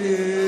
It's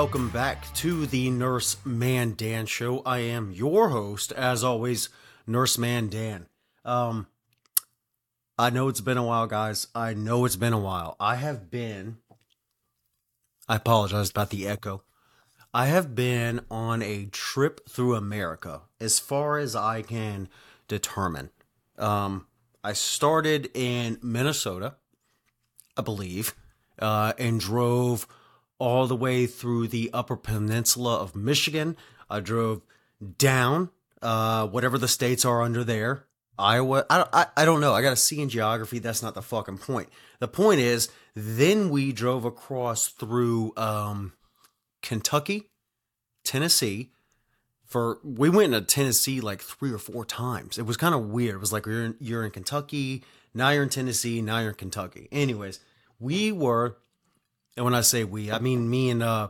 welcome back to the Nurse Man Dan show. I am your host, as always, Nurse Man Dan. Um, I know it's been a while, guys. I know it's been a while. I have been. I apologize about the echo. I have been on a trip through America, as far as I can determine. Um, I started in Minnesota, I believe, uh, and drove all the way through the Upper Peninsula of Michigan. I drove down, uh, whatever the states are under there. Iowa, I, I, I don't know. I got a C in geography. That's not the fucking point. The point is, then we drove across through um, Kentucky, Tennessee. For we went into Tennessee like three or four times. It was kind of weird. It was like you're in, you're in Kentucky, now you're in Tennessee, now you're in Kentucky. Anyways, we were and when I say we, I mean me and uh,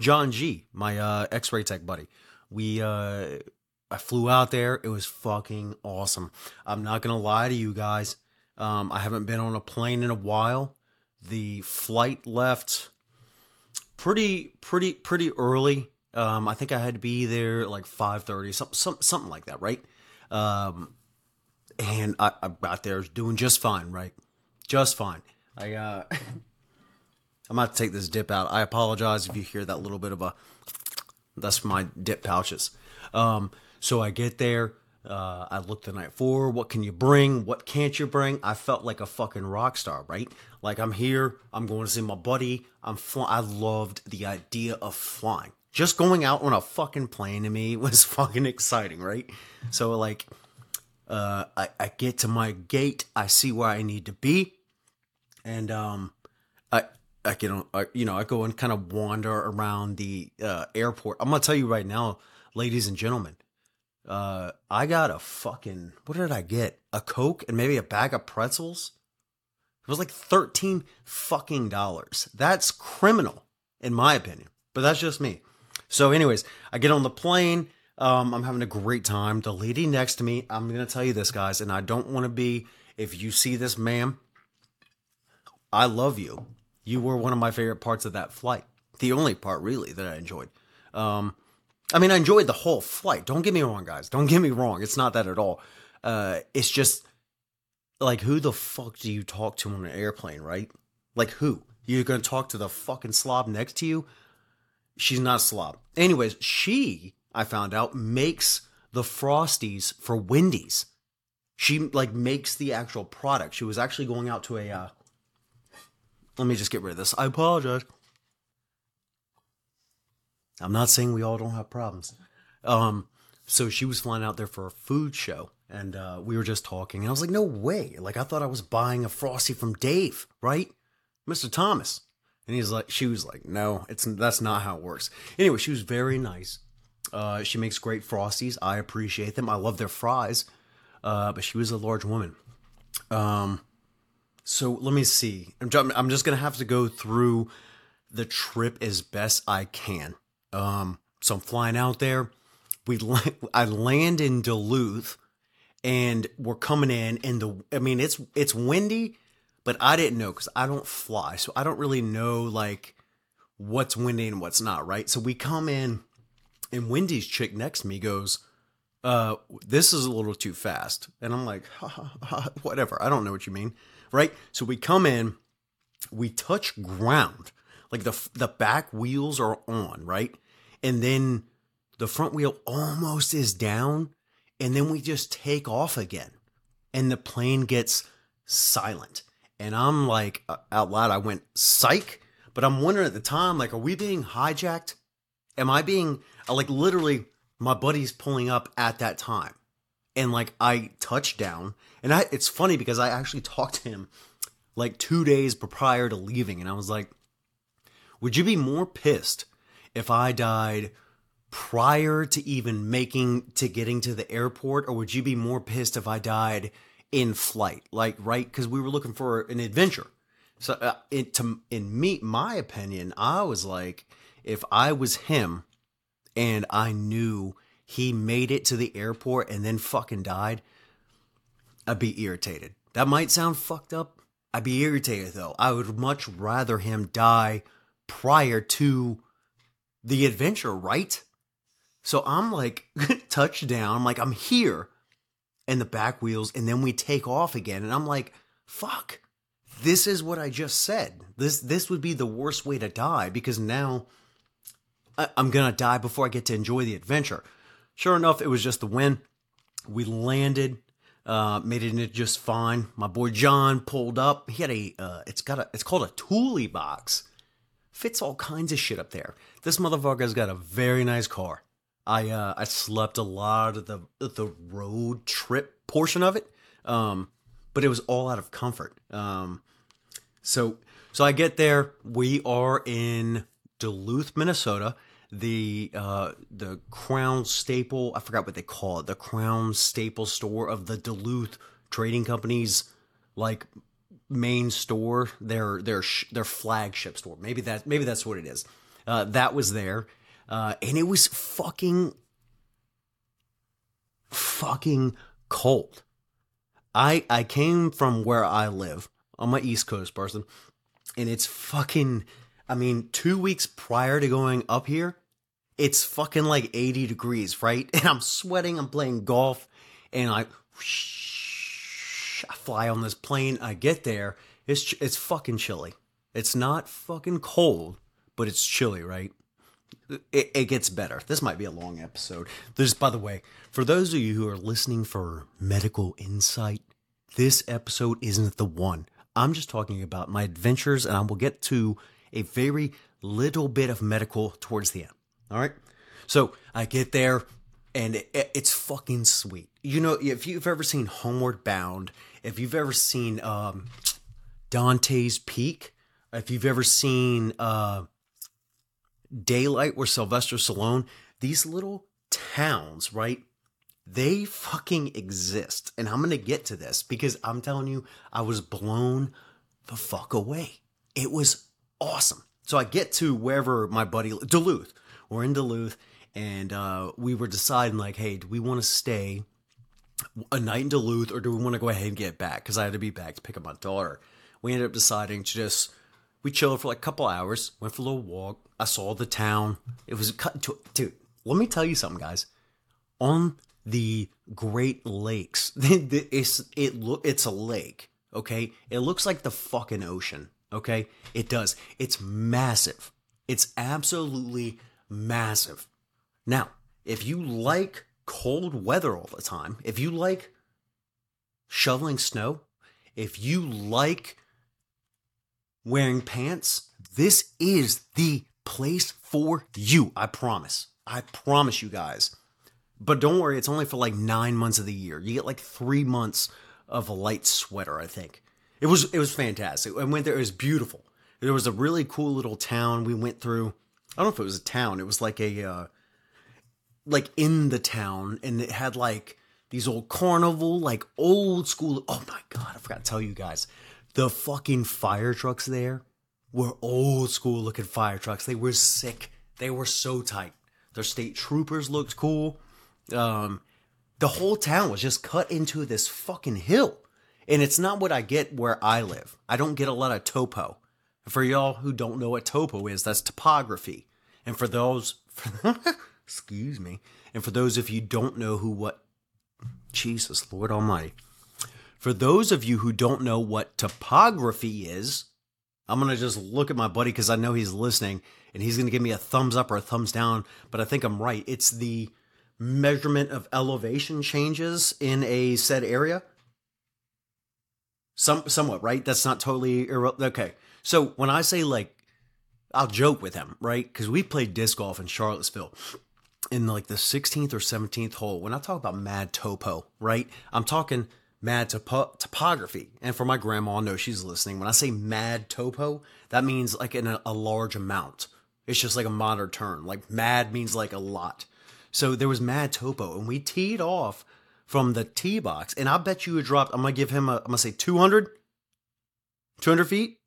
John G, my uh, X-ray tech buddy. We uh, I flew out there. It was fucking awesome. I'm not gonna lie to you guys. Um, I haven't been on a plane in a while. The flight left pretty pretty pretty early. Um, I think I had to be there like 5:30, some, some something like that, right? Um, and I, I got there doing just fine, right? Just fine. I uh I'm about to take this dip out. I apologize if you hear that little bit of a. That's my dip pouches. Um, so I get there. Uh, I look the night for What can you bring? What can't you bring? I felt like a fucking rock star, right? Like I'm here. I'm going to see my buddy. I'm fly- I loved the idea of flying. Just going out on a fucking plane to me was fucking exciting, right? So like, uh, I, I get to my gate. I see where I need to be, and um, I I on, I, you know, I go and kind of wander around the uh, airport. I'm gonna tell you right now, ladies and gentlemen, uh, I got a fucking what did I get? A coke and maybe a bag of pretzels. It was like thirteen fucking dollars. That's criminal, in my opinion. But that's just me. So, anyways, I get on the plane. Um, I'm having a great time. The lady next to me, I'm gonna tell you this, guys, and I don't want to be. If you see this, ma'am, I love you. You were one of my favorite parts of that flight. The only part, really, that I enjoyed. Um, I mean, I enjoyed the whole flight. Don't get me wrong, guys. Don't get me wrong. It's not that at all. Uh, it's just like, who the fuck do you talk to on an airplane, right? Like, who? You're gonna talk to the fucking slob next to you? She's not a slob. Anyways, she, I found out, makes the Frosties for Wendy's. She like makes the actual product. She was actually going out to a uh, let me just get rid of this. I apologize. I'm not saying we all don't have problems. Um, so she was flying out there for a food show, and uh, we were just talking, and I was like, "No way!" Like I thought I was buying a frosty from Dave, right, Mister Thomas? And he's like, she was like, "No, it's that's not how it works." Anyway, she was very nice. Uh, she makes great frosties. I appreciate them. I love their fries. Uh, but she was a large woman. Um, so let me see. I'm, I'm just gonna have to go through the trip as best I can. Um, so I'm flying out there. We I land in Duluth, and we're coming in. And the I mean it's it's windy, but I didn't know because I don't fly, so I don't really know like what's windy and what's not. Right. So we come in, and Wendy's chick next to me goes, uh, this is a little too fast. And I'm like, ha, ha, ha, whatever. I don't know what you mean. Right. So we come in, we touch ground. Like the, the back wheels are on, right? And then the front wheel almost is down. And then we just take off again. And the plane gets silent. And I'm like, uh, out loud, I went, psych. But I'm wondering at the time, like, are we being hijacked? Am I being, uh, like, literally, my buddy's pulling up at that time and like i touched down. And I, it's funny because i actually talked to him like two days prior to leaving and i was like would you be more pissed if i died prior to even making to getting to the airport or would you be more pissed if I died in flight? Like right? Cuz we were looking for an adventure. So uh, to in me my opinion I was like if I was him and I knew he made it to the airport and then fucking died I'd be irritated that might sound fucked up I'd be irritated though I would much rather him die prior to the adventure right so I'm like, touchdown. I'm like, I'm here. And the back wheels, and then we take off again. And I'm like, fuck. This is what I just said. This this would be the worst way to die because now I, I'm gonna die before I get to enjoy the adventure. Sure enough, it was just the win. We landed, uh, made it in just fine. My boy John pulled up. He had a, uh, it's got a, it's called a Thule box. Fits all kinds of shit up there. This motherfucker's got a very nice car. I uh, I slept a lot of the the road trip portion of it, um, but it was all out of comfort. Um, so so I get there. We are in Duluth, Minnesota. The uh, the Crown Staple I forgot what they call it. The Crown Staple store of the Duluth Trading Company's like main store. Their their their flagship store. Maybe that maybe that's what it is. Uh, that was there uh, and it was fucking, fucking cold. I I came from where I live on my East Coast person, and it's fucking. I mean, two weeks prior to going up here, it's fucking like 80 degrees, right? And I'm sweating. I'm playing golf, and I, whoosh, I fly on this plane. I get there. It's it's fucking chilly. It's not fucking cold, but it's chilly, right? it, it, gets better. This might be a long episode. This, by the way, for those of you who are listening for medical insight, this episode isn't the one. I'm just talking about my adventures, and I will get to a very little bit of medical towards the end. All right. So I get there, and it, it's fucking sweet. You know, if you've ever seen Homeward Bound, if you've ever seen um, Dante's Peak, if you've ever seen. Uh, Daylight where Sylvester Stallone, these little towns, right? They fucking exist. And I'm going to get to this because I'm telling you, I was blown the fuck away. It was awesome. So I get to wherever my buddy, Duluth, we're in Duluth, and uh, we were deciding, like, hey, do we want to stay a night in Duluth or do we want to go ahead and get back? Because I had to be back to pick up my daughter. We ended up deciding to just we chilled for like a couple hours, went for a little walk. I saw the town. It was cut to dude. Let me tell you something, guys. On the Great Lakes, it's it look it's a lake. Okay, it looks like the fucking ocean. Okay, it does. It's massive. It's absolutely massive. Now, if you like cold weather all the time, if you like shoveling snow, if you like wearing pants, this is the place for you. I promise. I promise you guys. But don't worry, it's only for like nine months of the year. You get like three months of a light sweater, I think. It was it was fantastic. I went there, it was beautiful. There was a really cool little town we went through. I don't know if it was a town. It was like a uh like in the town and it had like these old carnival, like old school. Oh my god, I forgot to tell you guys. The fucking fire trucks there were old school looking fire trucks. They were sick. They were so tight. Their state troopers looked cool. Um, the whole town was just cut into this fucking hill. And it's not what I get where I live. I don't get a lot of topo. For y'all who don't know what topo is, that's topography. And for those, excuse me, and for those of you don't know who what, Jesus, Lord Almighty, for those of you who don't know what topography is, I'm going to just look at my buddy because I know he's listening and he's going to give me a thumbs up or a thumbs down, but I think I'm right. It's the measurement of elevation changes in a said area. Some, somewhat, right? That's not totally okay. So when I say like, I'll joke with him, right? Because we played disc golf in Charlottesville in like the 16th or 17th hole. When I talk about mad topo, right? I'm talking mad topo- topography. And for my grandma, I know she's listening. When I say mad topo, that means like in a, a large amount. It's just like a modern term. Like mad means like a lot. So there was mad topo, and we teed off from the tee box, and I bet you it dropped. I'm gonna give him a. I'm gonna say 200, 200 feet,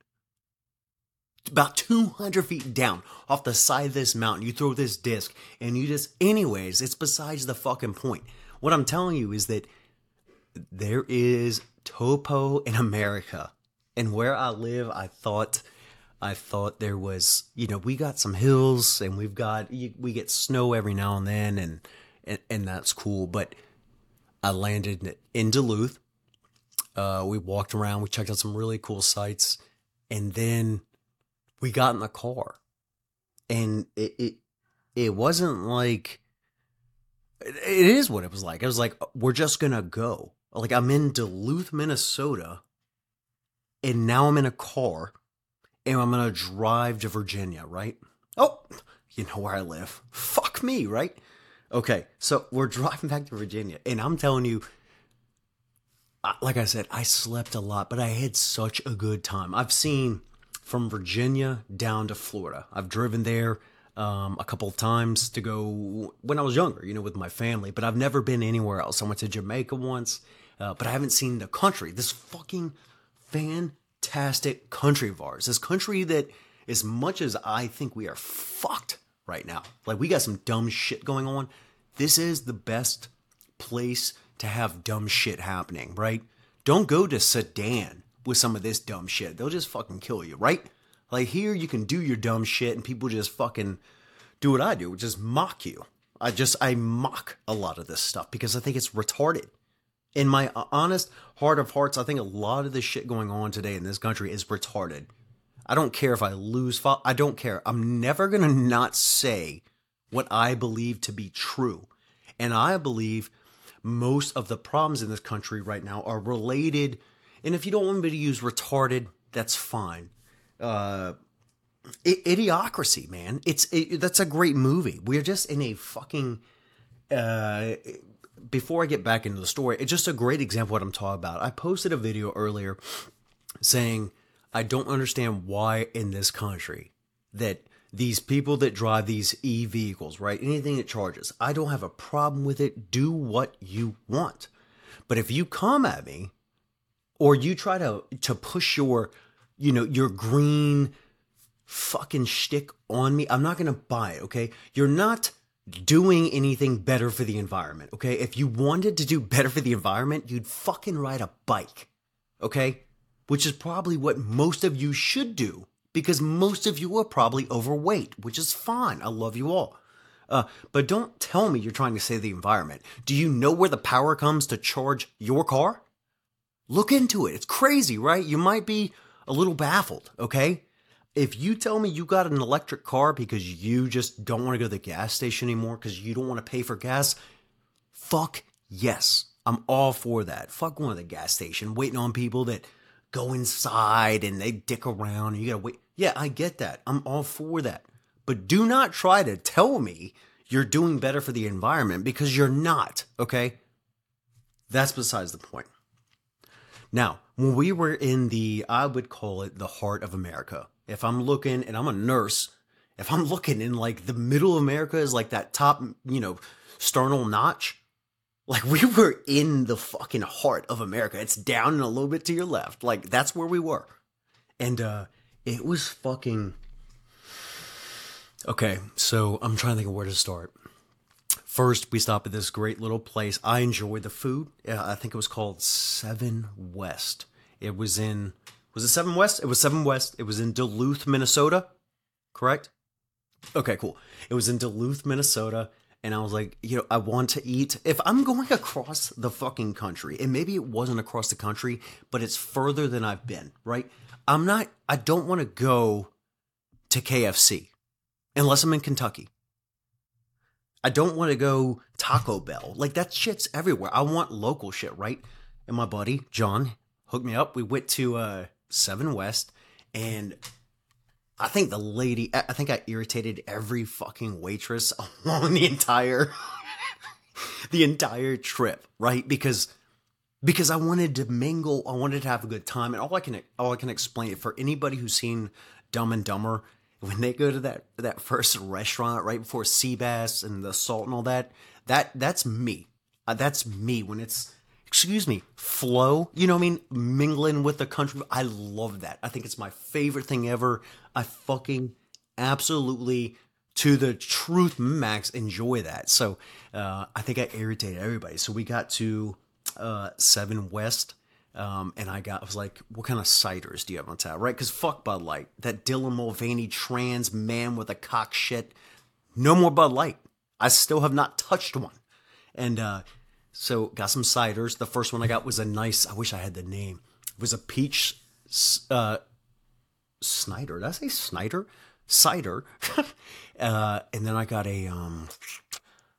about 200 feet down off the side of this mountain. You throw this disc, and you just, anyways, it's besides the fucking point. What I'm telling you is that there is topo in America, and where I live, I thought. I thought there was, you know, we got some hills and we've got, we get snow every now and then and, and, and that's cool. But I landed in Duluth. Uh, we walked around, we checked out some really cool sites, and then we got in the car. And it, it, it wasn't like, it is what it was like. It was like, we're just gonna go. Like, I'm in Duluth, Minnesota, and now I'm in a car and I'm gonna drive to Virginia, right? Oh, you know where I live. Fuck me, right? Okay, so we're driving back to Virginia, and I'm telling you, like I said, I slept a lot, but I had such a good time. I've seen from Virginia down to Florida. I've driven there um, a couple of times to go when I was younger, you know, with my family, but I've never been anywhere else. I went to Jamaica once, uh, but I haven't seen the country. This fucking fantastic country of ours. This country that, as much as I think we are fucked right now, like we got some dumb shit going on, this is the best place to have dumb shit happening, right? Don't go to Sudan with some of this dumb shit. They'll just fucking kill you, right? Like here, you can do your dumb shit and people just fucking do what I do, which is mock you. I just, I mock a lot of this stuff because I think it's retarded in my honest heart of hearts, I think a lot of the shit going on today in this country is retarded. I don't care if I lose. I don't care. I'm never going to not say what I believe to be true. And I believe most of the problems in this country right now are related. And if you don't want me to use retarded, that's fine. Uh, idiocracy, man. It's it, that's a great movie. We're just in a fucking uh, before I get back into the story, it's just a great example of what I'm talking about. I posted a video earlier saying I don't understand why in this country that these people that drive these e vehicles, right? Anything that charges, I don't have a problem with it. Do what you want. But if you come at me or you try to to push your, you know, your green fucking shtick on me, I'm not gonna buy it, okay? You're not doing anything better for the environment, okay? If you wanted to do better for the environment, you'd fucking ride a bike, okay? Which is probably what most of you should do because most of you are probably overweight, which is fine. I love you all. Uh, but don't tell me you're trying to save the environment. Do you know where the power comes to charge your car? Look into it. It's crazy, right? You might be a little baffled, okay? if you tell me you got an electric car because you just don't want to go to the gas station anymore because you don't want to pay for gas, fuck yes. I'm all for that. Fuck going to the gas station, waiting on people that go inside and they dick around and you gotta wait. Yeah, I get that. I'm all for that. But do not try to tell me you're doing better for the environment because you're not, okay? That's besides the point. Now, when we were in the, I would call it the heart of America, if I'm looking and I'm a nurse, if I'm looking in like the middle of America is like that top, you know, sternal notch, like we were in the fucking heart of America. It's down and a little bit to your left. Like that's where we were. And uh it was fucking Okay, so I'm trying to think of where to start. First, we stopped at this great little place. I enjoyed the food. I think it was called Seven West. It was in was it Seven West? It was Seven West. It was in Duluth, Minnesota. Correct? Okay, cool. It was in Duluth, Minnesota. And I was like, you know, I want to eat. If I'm going across the fucking country, and maybe it wasn't across the country, but it's further than I've been, right? I'm not, I don't want to go to KFC unless I'm in Kentucky. I don't want to go Taco Bell. Like that shit's everywhere. I want local shit, right? And my buddy, John, hooked me up. We went to uh Seven West, and I think the lady, I think I irritated every fucking waitress along the entire, the entire trip, right? Because, because I wanted to mingle, I wanted to have a good time, and all I can, all I can explain it for anybody who's seen Dumb and Dumber, when they go to that that first restaurant right before Seabass and the salt and all that, that that's me. Uh, that's me when it's excuse me, flow. You know what I mean? Mingling with the country. I love that. I think it's my favorite thing ever. I fucking absolutely to the truth max enjoy that. So uh, I think I irritated everybody. So we got to uh, Seven West. Um, and I got, I was like, what kind of ciders do you have on tap? Right? Because fuck Bud Light. That Dylan Mulvaney trans man with a cock shit. No more Bud Light. I still have not touched one. And uh, so got some ciders. The first one I got was a nice, I wish I had the name. It was a peach uh, Snyder. Did I say Snyder? Cider. uh, and then I got a, um,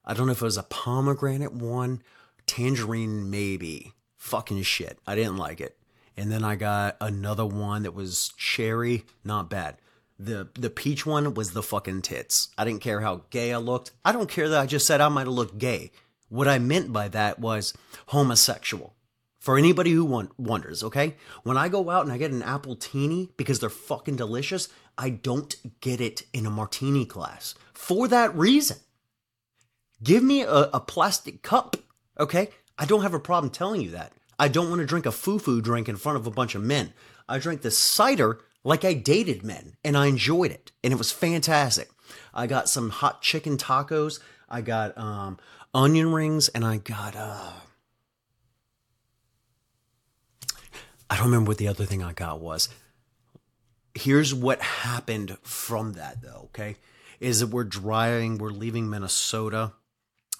I don't know if it was a pomegranate one, tangerine maybe fucking shit. I didn't like it. And then I got another one that was cherry, not bad. The the peach one was the fucking tits. I didn't care how gay I looked. I don't care that I just said I might have looked gay. What I meant by that was homosexual. For anybody who want, wonders, okay? When I go out and I get an appletini because they're fucking delicious, I don't get it in a martini glass. For that reason. Give me a, a plastic cup, okay? I don't have a problem telling you that. I don't want to drink a foo-foo drink in front of a bunch of men. I drank this cider like I dated men, and I enjoyed it, and it was fantastic. I got some hot chicken tacos. I got um, onion rings, and I got uh, I don't remember what the other thing I got was. Here's what happened from that, though. Okay, is that we're driving, we're leaving Minnesota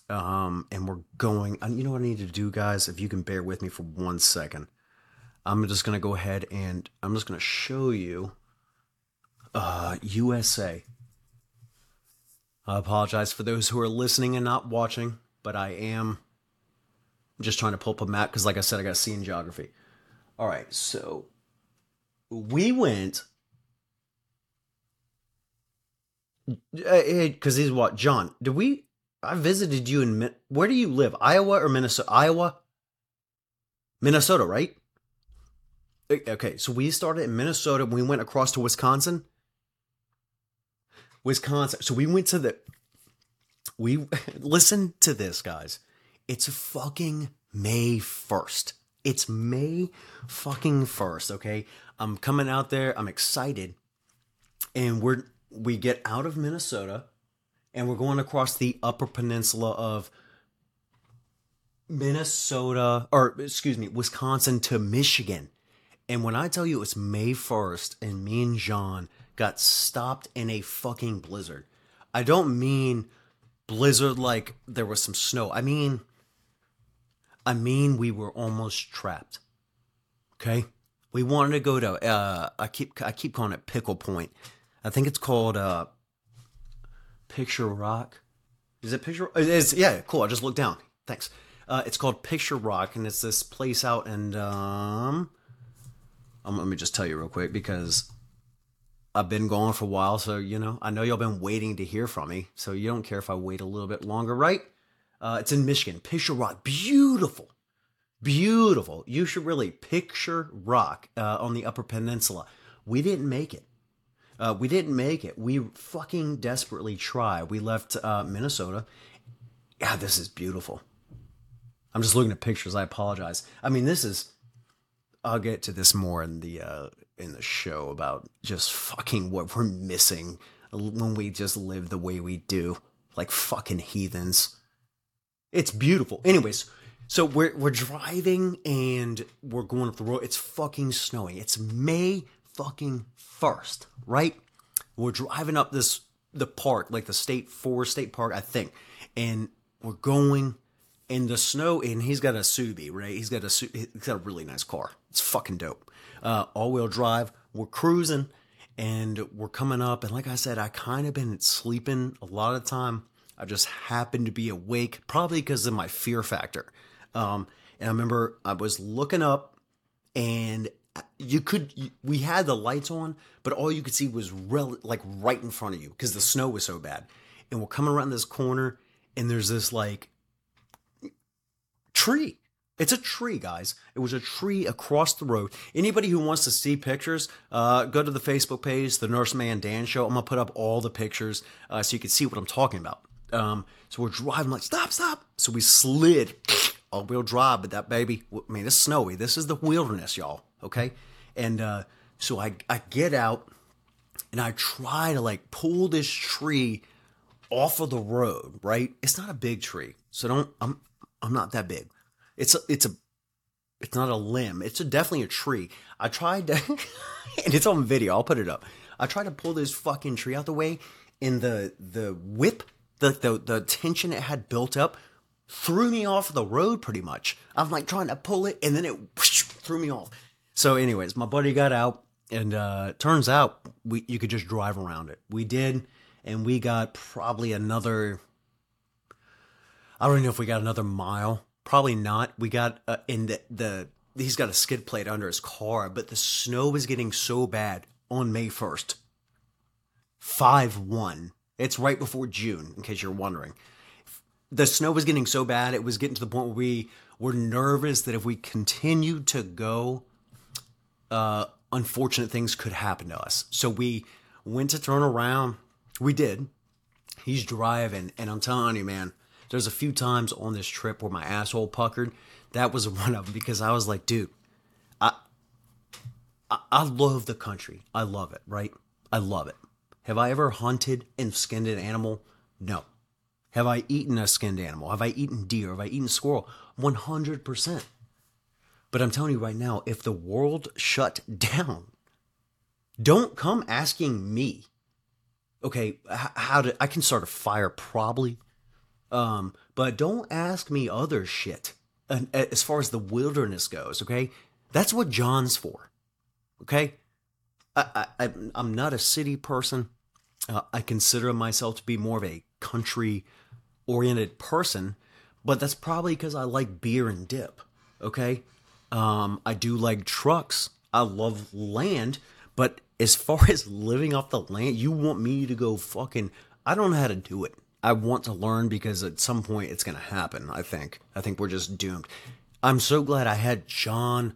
um, and we're going. And You know what I need to do, guys? If you can bear with me for one second, I'm just gonna go ahead and I'm just gonna show you uh, USA. I apologize for those who are listening and not watching, but I am just trying to pull up a map because, like I said, I got C in geography. All right, so we went uh, uh, because he's what John. Did we I visited you in where do you live? Iowa or Minnesota? Iowa, Minnesota, right? Okay, so we started in Minnesota. We went across to Wisconsin. Wisconsin. So we went to the. We listen to this, guys. It's fucking May first. It's May fucking first. Okay, I'm coming out there. I'm excited, and we're we get out of Minnesota and we're going across the upper peninsula of Minnesota, or excuse me, Wisconsin to Michigan. And when I tell you it's May 1st and me and John got stopped in a fucking blizzard, I don't mean blizzard like there was some snow. I mean, I mean we were almost trapped. Okay? We wanted to go to uh I keep I keep calling it Pickle Point. I think it's called uh Picture Rock. Is it Picture? It's yeah, cool. I just looked down. Thanks. Uh, it's called Picture Rock, and it's this place out and um, um, let me just tell you real quick because I've been gone for a while, so you know I know y'all been waiting to hear from me, so you don't care if I wait a little bit longer, right? Uh, it's in Michigan. Picture Rock, beautiful, beautiful. You should really picture Rock uh, on the Upper Peninsula. We didn't make it. Uh, we didn't make it. We fucking desperately tried. We left uh, Minnesota. Yeah, this is beautiful. I'm just looking at pictures. I apologize. I mean, this is. I'll get to this more in the uh, in the show about just fucking what we're missing when we just live the way we do, like fucking heathens. It's beautiful. Anyways, so we're we're driving and we're going up the road. It's fucking snowing. It's May fucking first, right? We're driving up this the park, like the state forest state park, I think, and we're going in the snow. And he's got a Subi, right? He's got a he's got a really nice car. It's fucking dope. Uh, all wheel drive. We're cruising, and we're coming up. And like I said, I kind of been sleeping a lot of time. I just happened to be awake, probably because of my fear factor. Um, and I remember I was looking up, and you could we had the lights on but all you could see was real like right in front of you because the snow was so bad and we're coming around this corner and there's this like tree It's a tree, guys. It was a tree across the road. Anybody who wants to see pictures, uh, go to the Facebook page, the Nurse Man Dan Show. I'm gonna put up all the pictures uh, so you can see what I'm talking about. Um, so we're driving like stop, stop. So we slid all wheel drive, but that baby, I mean, it's snowy. This is the wilderness, y'all. Okay, and uh, so I I get out and I try to like pull this tree off of the road. Right, it's not a big tree, so don't. I'm I'm not that big. It's a, it's a, it's not a limb. It's a, definitely a tree. I tried to, and it's on video. I'll put it up. I tried to pull this fucking tree out the way, and the the whip, the the, the tension it had built up, threw me off the road pretty much. I'm like trying to pull it, and then it whoosh, threw me off. So, anyways, my buddy got out, and uh, turns out we you could just drive around it. We did, and we got probably another. I don't know if we got another mile Probably not. We got uh, in the, the he's got a skid plate under his car, but the snow was getting so bad on May 1st. 5 1. It's right before June, in case you're wondering. The snow was getting so bad, it was getting to the point where we were nervous that if we continued to go, uh, unfortunate things could happen to us. So we went to turn around. We did. He's driving, and I'm telling you, man, there's a few times on this trip where my asshole puckered. That was one of them because I was like, dude, I, I, I love the country. I love it, right? I love it. Have I ever hunted and skinned an animal? No. Have I eaten a skinned animal? Have I eaten deer? Have I eaten squirrel? 100%. But I'm telling you right now, if the world shut down, don't come asking me, okay, how to, I can start a fire probably. Um, but don't ask me other shit as far as the wilderness goes, okay? That's what John's for, okay? I, I, I'm not a city person. Uh, I consider myself to be more of a country oriented person, but that's probably because I like beer and dip, okay? Um, I do like trucks. I love land, but as far as living off the land, you want me to go fucking. I don't know how to do it. I want to learn because at some point it's going to happen. I think. I think we're just doomed. I'm so glad I had John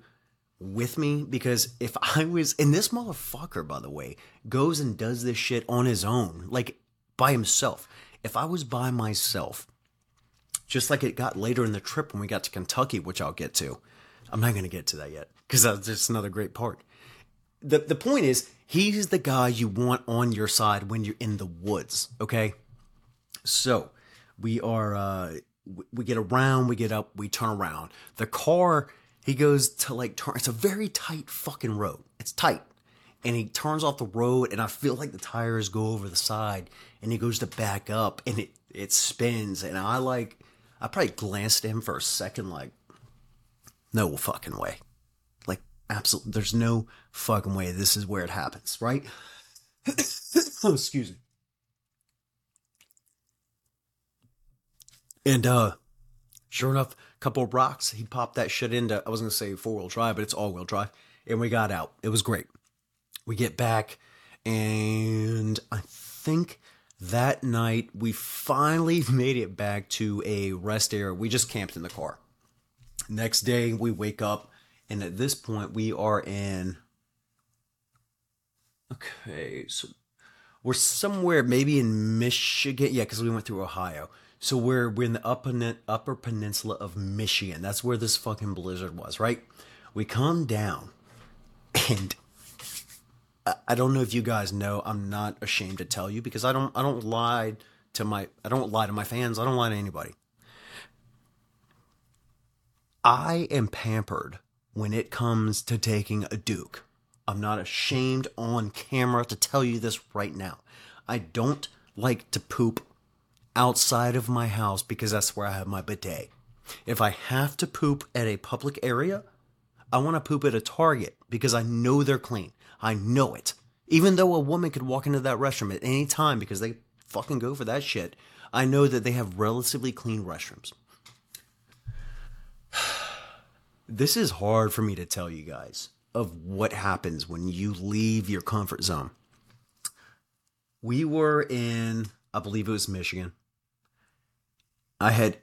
with me because if I was, and this motherfucker, by the way, goes and does this shit on his own, like by himself. If I was by myself, just like it got later in the trip when we got to Kentucky, which I'll get to. I'm not to get to that yet because that's just another great part. The, the point is, he's the guy you want on your side when you're in the woods, okay? So we are, uh, we get around, we get up, we turn around. The car, he goes to like turn. It's a very tight fucking road. It's tight. And he turns off the road, and I feel like the tires go over the side, and he goes to back up, and it it spins, and I like, I probably glanced at him for a second, like, no fucking way, like, absolutely, there's no fucking way this is where it happens, right? oh, excuse me. And uh sure enough, couple of rocks, he popped that shit into I was gonna say four wheel drive, but it's all wheel drive. And we got out. It was great. We get back and I think that night we finally made it back to a rest area. We just camped in the car. Next day we wake up and at this point we are in Okay, so we're somewhere maybe in Michigan. Yeah, because we went through Ohio. So we're we're in the upper upper peninsula of Michigan. That's where this fucking blizzard was, right? We come down, and I don't know if you guys know. I'm not ashamed to tell you because I don't I don't lie to my I don't lie to my fans. I don't lie to anybody. I am pampered when it comes to taking a Duke. I'm not ashamed on camera to tell you this right now. I don't like to poop outside of my house because that's where I have my bidet. If I have to poop at a public area, I want to poop at a Target because I know they're clean. I know it. Even though a woman could walk into that restroom at any time because they fucking go for that shit, I know that they have relatively clean restrooms. this is hard for me to tell you guys of what happens when you leave your comfort zone. We were in, I believe it was Michigan. I had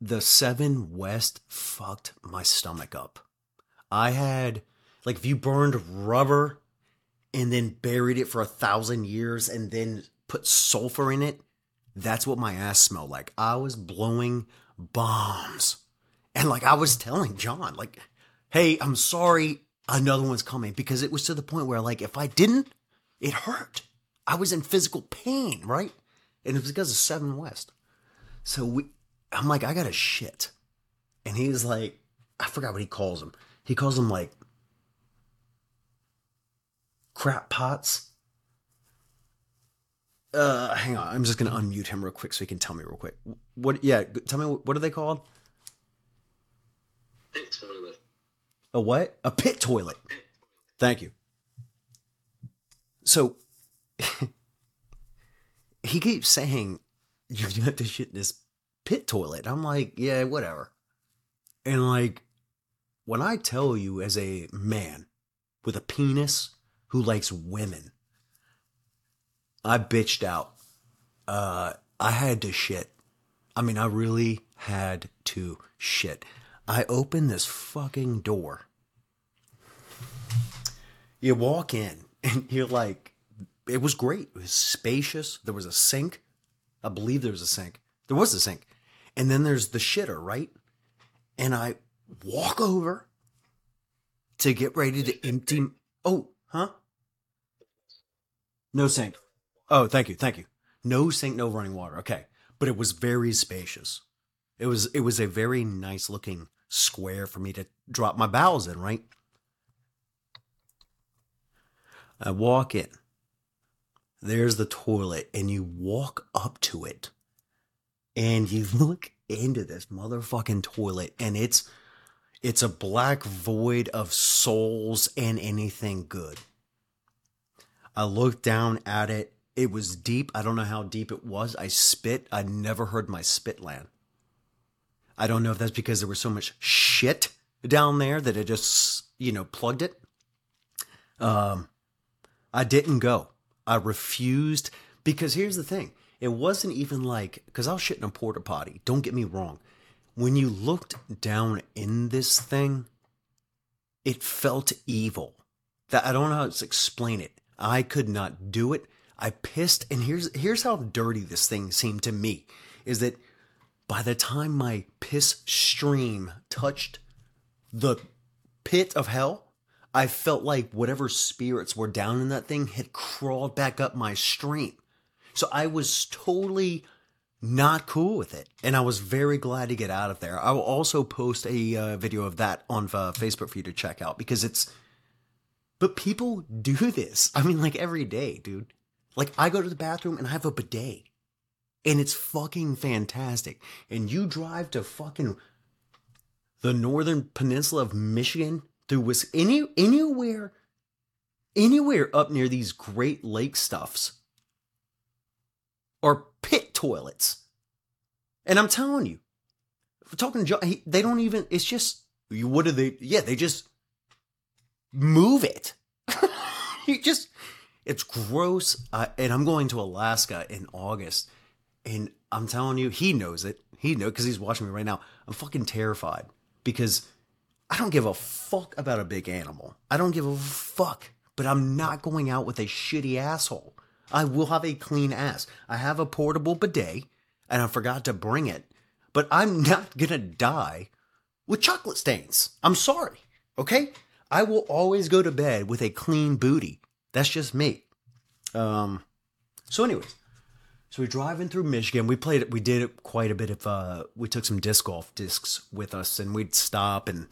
the seven west fucked my stomach up. I had like if you burned rubber and then buried it for a thousand years and then put sulfur in it, that's what my ass smelled like. I was blowing bombs. And like I was telling John, like, hey, I'm sorry, another one's coming. Because it was to the point where like if I didn't, it hurt. I was in physical pain, right? And it was because of Seven West. So we I'm like, I got a shit. And he's like, I forgot what he calls them. He calls them like crap pots. Uh, hang on. I'm just gonna unmute him real quick so he can tell me real quick. What? Yeah, tell me what are they called? Pit toilet. A what? A pit toilet. Thank you. So he keeps saying you have to shit in this pit toilet. I'm like, yeah, whatever. And like, when I tell you as a man with a penis who likes women, I bitched out. Uh, I had to shit. I mean, I really had to shit. I open this fucking door. You walk in and you're like, it was great. It was spacious. There was a sink. I believe there was a sink. There was a sink. And then there's the shitter, right? And I walk over to get ready to empty. Oh, huh? No sink. Oh, thank you, thank you. No sink, no running water. Okay, but it was very spacious. It was it was a very nice looking square for me to drop my bowels in. Right. I walk in. There's the toilet, and you walk up to it, and you look into this motherfucking toilet, and it's it's a black void of souls and anything good. I looked down at it. It was deep. I don't know how deep it was. I spit. I never heard my spit land. I don't know if that's because there was so much shit down there that it just, you know, plugged it. Um, I didn't go. I refused because here's the thing. It wasn't even like, because I was shitting a porta potty. Don't get me wrong. When you looked down in this thing, it felt evil. That I don't know how to explain it. I could not do it. I pissed, and here's here's how dirty this thing seemed to me. Is that by the time my piss stream touched the pit of hell, I felt like whatever spirits were down in that thing had crawled back up my stream. So I was totally not cool with it. And I was very glad to get out of there. I will also post a uh, video of that on uh, Facebook for you to check out because it's. But people do this. I mean, like every day, dude. Like I go to the bathroom and I have a bidet and it's fucking fantastic. And you drive to fucking the northern peninsula of Michigan through was any anywhere anywhere up near these Great Lake stuffs or pit toilets. And I'm telling you, we're talking to John, they don't even. It's just what do they? Yeah, they just move it. you just it's gross. Uh, and I'm going to Alaska in August, and I'm telling you, he knows it. He knows because he's watching me right now. I'm fucking terrified because I don't give a fuck about a big animal. I don't give a fuck. But I'm not going out with a shitty asshole. I will have a clean ass. I have a portable bidet, and I forgot to bring it. But I'm not gonna die with chocolate stains. I'm sorry. Okay? I will always go to bed with a clean booty. That's just me. Um. So, anyways, so we're driving through Michigan. We played it. We did it quite a bit of. Uh, we took some disc golf discs with us, and we'd stop and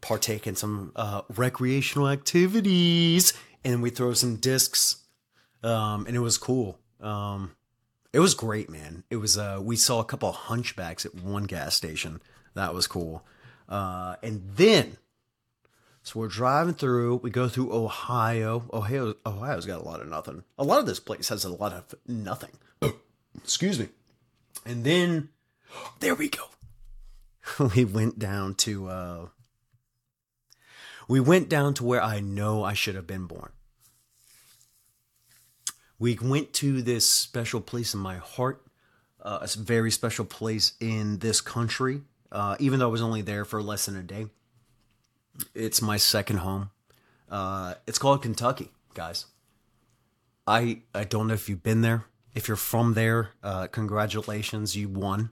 partake in some uh, recreational activities, and we throw some discs. Um, and it was cool. Um, it was great, man. It was. Uh, we saw a couple hunchbacks at one gas station. That was cool. Uh, and then so we're driving through. We go through Ohio. Ohio, Ohio's got a lot of nothing. A lot of this place has a lot of nothing. Excuse me. And then there we go. we went down to. We went down to where I know I should have been born. We went to this special place in my heart uh, a very special place in this country. Uh, even though I was only there for less than a day, it's my second home. Uh, it's called Kentucky, guys. I I don't know if you've been there. If you're from there, uh, congratulations, you won.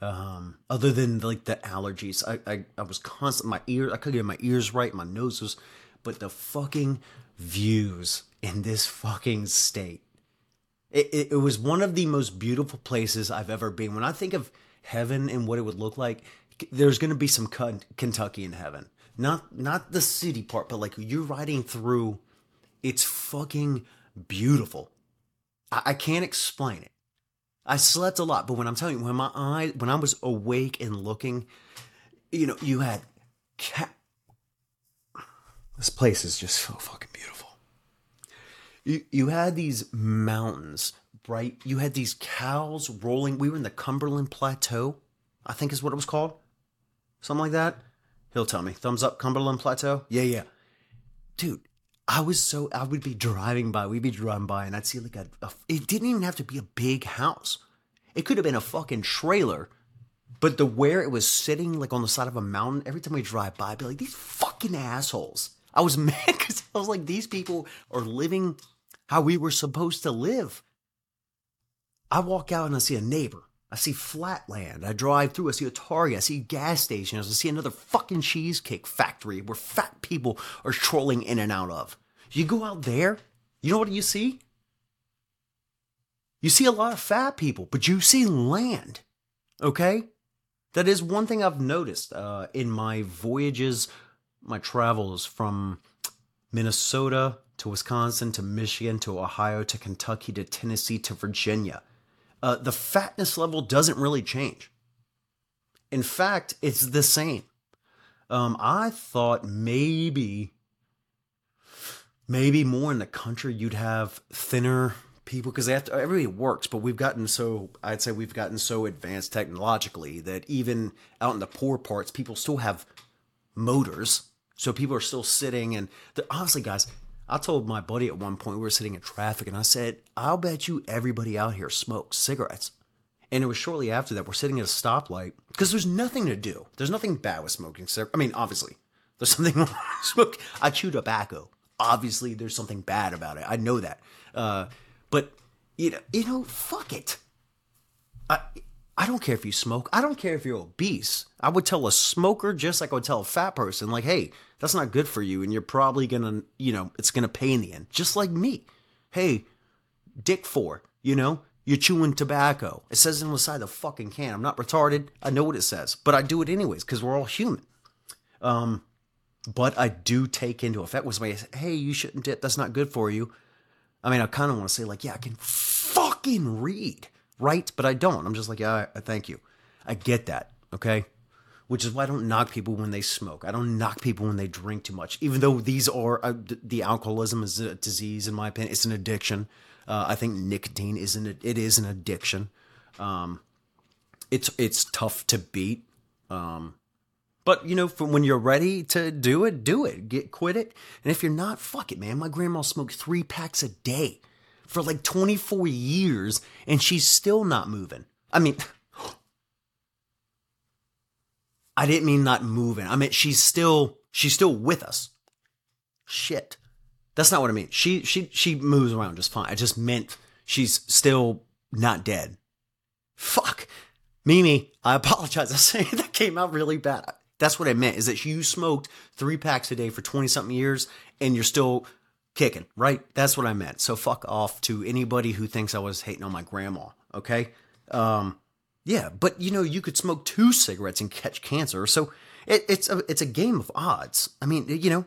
Um, other than like the allergies, I, I I was constant. My ear, I couldn't get my ears right. My nose was, but the fucking views in this fucking state. It, it, it was one of the most beautiful places I've ever been. When I think of heaven and what it would look like, there's going to be some Kentucky in heaven. Not not the city part, but like you're riding through. It's fucking beautiful. I, I can't explain it. I slept a lot, but when I'm telling you, when my eyes, when I was awake and looking, you know, you had cat. This place is just so fucking beautiful. You you had these mountains, right? You had these cows rolling. We were in the Cumberland Plateau, I think is what it was called, something like that. He'll tell me. Thumbs up, Cumberland Plateau. Yeah, yeah, dude. I was so I would be driving by, we'd be driving by, and I'd see like a, a, It didn't even have to be a big house. It could have been a fucking trailer, but the where it was sitting, like on the side of a mountain. Every time we drive by, I'd be like, these fucking assholes. I was mad because I was like, these people are living how we were supposed to live. I walk out and I see a neighbor. I see flatland. I drive through. I see a Target. I see gas stations. I see another fucking cheesecake factory where fat people are trolling in and out of. You go out there, you know what you see? You see a lot of fat people, but you see land. Okay? That is one thing I've noticed uh, in my voyages, my travels from Minnesota to Wisconsin to Michigan to Ohio to Kentucky to Tennessee to Virginia uh, the fatness level doesn't really change. In fact, it's the same. Um, I thought maybe, maybe more in the country you'd have thinner people because everybody works, but we've gotten so I'd say we've gotten so advanced technologically that even out in the poor parts, people still have motors. So people are still sitting and honestly, guys, I told my buddy at one point, we were sitting in traffic, and I said, I'll bet you everybody out here smokes cigarettes. And it was shortly after that, we're sitting at a stoplight because there's nothing to do. There's nothing bad with smoking cigarettes. I mean, obviously, there's something wrong with. I chew tobacco. Obviously, there's something bad about it. I know that. Uh, but, you know, you know, fuck it. I, I don't care if you smoke. I don't care if you're obese. I would tell a smoker just like I would tell a fat person, like, hey, that's not good for you. And you're probably to, you know, it's to pay in the end. Just like me. Hey, Dick Four, you know, you're chewing tobacco. It says it on the side of the fucking can. I'm not retarded. I know what it says, but I do it anyways because we're all human. Um, but I do take into effect when somebody says, hey, you shouldn't dip. That's not good for you. I mean, I kind of want to say, like, yeah, I can fucking read right? But I don't. I'm just like, yeah, thank you. I get that. Okay. Which is why I don't knock people when they smoke. I don't knock people when they drink too much, even though these are uh, the alcoholism is a disease in my opinion. It's an addiction. Uh, I think nicotine is an it is an addiction. Um, it's it's tough to beat. Um, but you know, from when you're ready to do it, do it. Get quit it. And if you're not, fuck it, man. My grandma smoked three packs a day for like 24 years and she's still not moving. I mean, I didn't mean not moving. I mean she's still she's still with us. Shit. That's not what I mean. She she she moves around just fine. I just meant she's still not dead. Fuck. Mimi, I apologize. I say that came out really bad. That's what I meant is that you smoked three packs a day for 20 something years and you're still kicking, right? That's what I meant. So fuck off to anybody who thinks I was hating on my grandma, okay? Um, yeah, but you know, you could smoke two cigarettes and catch cancer. So it, it's a it's a game of odds. I mean, you know,